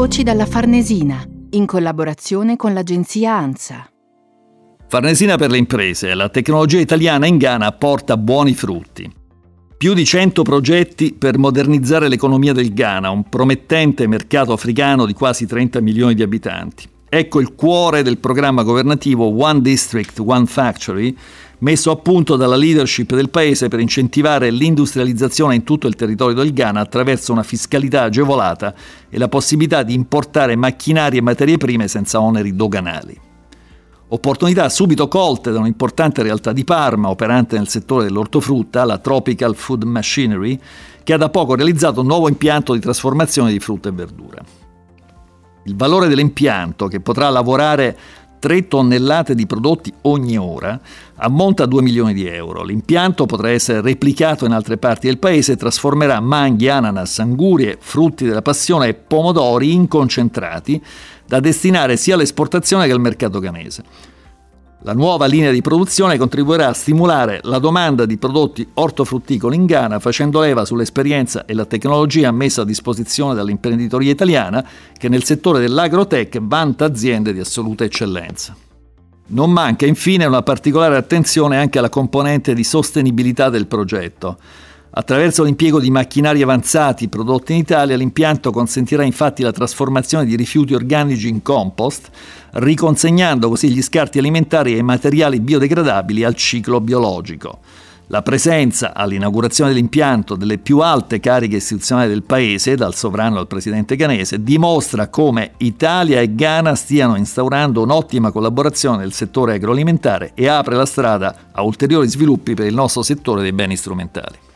Voci dalla Farnesina, in collaborazione con l'agenzia ANSA. Farnesina per le imprese, la tecnologia italiana in Ghana porta buoni frutti. Più di 100 progetti per modernizzare l'economia del Ghana, un promettente mercato africano di quasi 30 milioni di abitanti. Ecco il cuore del programma governativo One District, One Factory, messo a punto dalla leadership del paese per incentivare l'industrializzazione in tutto il territorio del Ghana attraverso una fiscalità agevolata e la possibilità di importare macchinari e materie prime senza oneri doganali. Opportunità subito colte da un'importante realtà di Parma, operante nel settore dell'ortofrutta, la Tropical Food Machinery, che ha da poco realizzato un nuovo impianto di trasformazione di frutta e verdura. Il valore dell'impianto, che potrà lavorare 3 tonnellate di prodotti ogni ora, ammonta a 2 milioni di euro. L'impianto potrà essere replicato in altre parti del paese e trasformerà manghi, ananas, angurie, frutti della passione e pomodori in concentrati da destinare sia all'esportazione che al mercato ghanese. La nuova linea di produzione contribuirà a stimolare la domanda di prodotti ortofrutticoli in Ghana facendo leva sull'esperienza e la tecnologia messa a disposizione dall'imprenditoria italiana che nel settore dell'agrotech vanta aziende di assoluta eccellenza. Non manca infine una particolare attenzione anche alla componente di sostenibilità del progetto. Attraverso l'impiego di macchinari avanzati prodotti in Italia, l'impianto consentirà infatti la trasformazione di rifiuti organici in compost, riconsegnando così gli scarti alimentari e i materiali biodegradabili al ciclo biologico. La presenza all'inaugurazione dell'impianto delle più alte cariche istituzionali del paese, dal sovrano al presidente ghanese, dimostra come Italia e Ghana stiano instaurando un'ottima collaborazione nel settore agroalimentare e apre la strada a ulteriori sviluppi per il nostro settore dei beni strumentali.